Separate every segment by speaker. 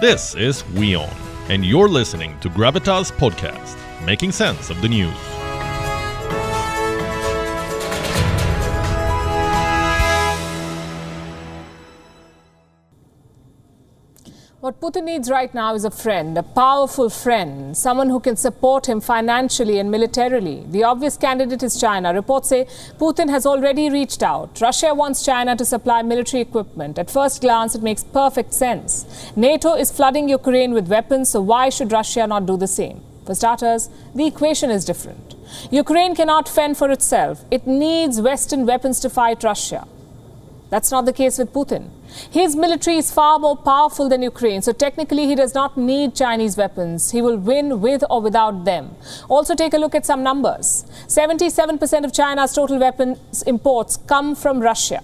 Speaker 1: This is WION, and you're listening to Gravitas Podcast, making sense of the news.
Speaker 2: What Putin needs right now is a friend, a powerful friend, someone who can support him financially and militarily. The obvious candidate is China. Reports say Putin has already reached out. Russia wants China to supply military equipment. At first glance, it makes perfect sense. NATO is flooding Ukraine with weapons, so why should Russia not do the same? For starters, the equation is different. Ukraine cannot fend for itself. It needs Western weapons to fight Russia. That's not the case with Putin. His military is far more powerful than Ukraine, so technically he does not need Chinese weapons. He will win with or without them. Also, take a look at some numbers 77% of China's total weapons imports come from Russia.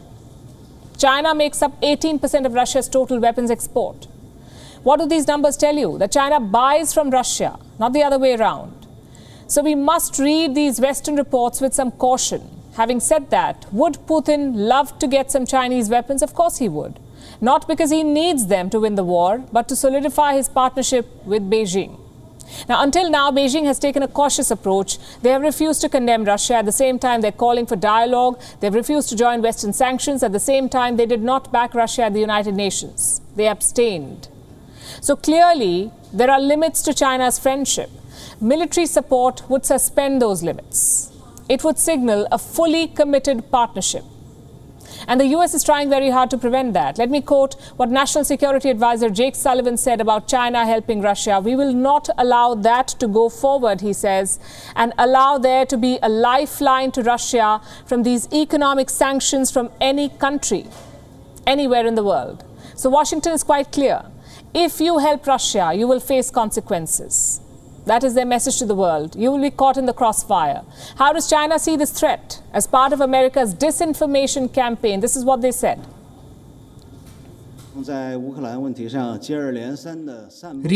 Speaker 2: China makes up 18% of Russia's total weapons export. What do these numbers tell you? That China buys from Russia, not the other way around. So we must read these Western reports with some caution. Having said that, would Putin love to get some Chinese weapons? Of course he would. Not because he needs them to win the war, but to solidify his partnership with Beijing. Now, until now, Beijing has taken a cautious approach. They have refused to condemn Russia. At the same time, they're calling for dialogue. They've refused to join Western sanctions. At the same time, they did not back Russia at the United Nations. They abstained. So clearly, there are limits to China's friendship. Military support would suspend those limits it would signal a fully committed partnership. And the US is trying very hard to prevent that. Let me quote what National Security Advisor Jake Sullivan said about China helping Russia. We will not allow that to go forward, he says, and allow there to be a lifeline to Russia from these economic sanctions from any country, anywhere in the world. So Washington is quite clear. If you help Russia, you will face consequences. That is their message to the world. You will be caught in the crossfire. How does China see this threat? As part of America's disinformation campaign, this is what they said.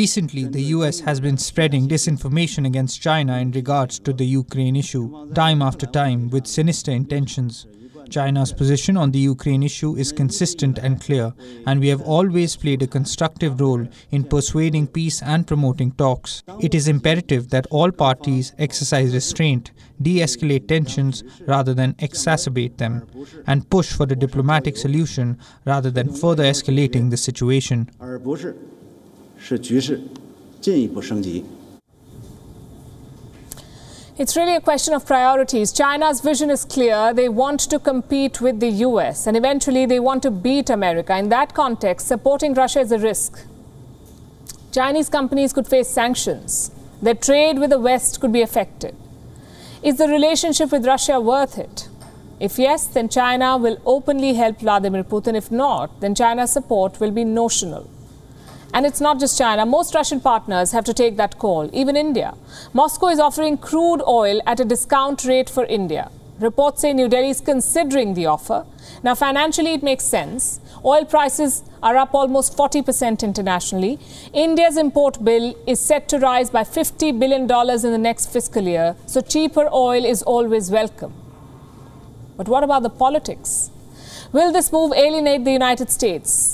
Speaker 3: Recently, the US has been spreading disinformation against China in regards to the Ukraine issue, time after time, with sinister intentions. China's position on the Ukraine issue is consistent and clear, and we have always played a constructive role in persuading peace and promoting talks. It is imperative that all parties exercise restraint, de escalate tensions rather than exacerbate them, and push for a diplomatic solution rather than further escalating the situation.
Speaker 2: It's really a question of priorities. China's vision is clear. They want to compete with the US and eventually they want to beat America. In that context, supporting Russia is a risk. Chinese companies could face sanctions. Their trade with the West could be affected. Is the relationship with Russia worth it? If yes, then China will openly help Vladimir Putin. If not, then China's support will be notional. And it's not just China. Most Russian partners have to take that call, even India. Moscow is offering crude oil at a discount rate for India. Reports say New Delhi is considering the offer. Now, financially, it makes sense. Oil prices are up almost 40% internationally. India's import bill is set to rise by $50 billion in the next fiscal year, so cheaper oil is always welcome. But what about the politics? Will this move alienate the United States?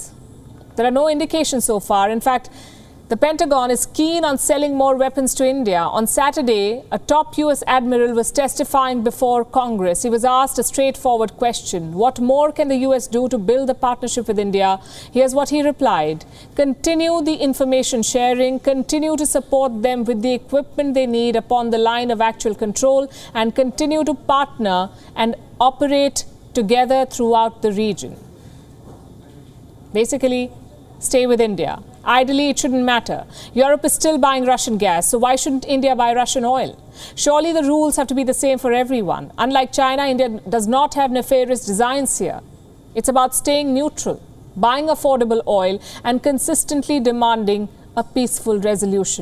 Speaker 2: There are no indications so far. In fact, the Pentagon is keen on selling more weapons to India. On Saturday, a top U.S. admiral was testifying before Congress. He was asked a straightforward question What more can the U.S. do to build a partnership with India? Here's what he replied Continue the information sharing, continue to support them with the equipment they need upon the line of actual control, and continue to partner and operate together throughout the region. Basically, stay with India. Ideally, it shouldn't matter. Europe is still buying Russian gas, so why shouldn't India buy Russian oil? Surely the rules have to be the same for everyone. Unlike China, India does not have nefarious designs here. It's about staying neutral, buying affordable oil, and consistently demanding a peaceful resolution.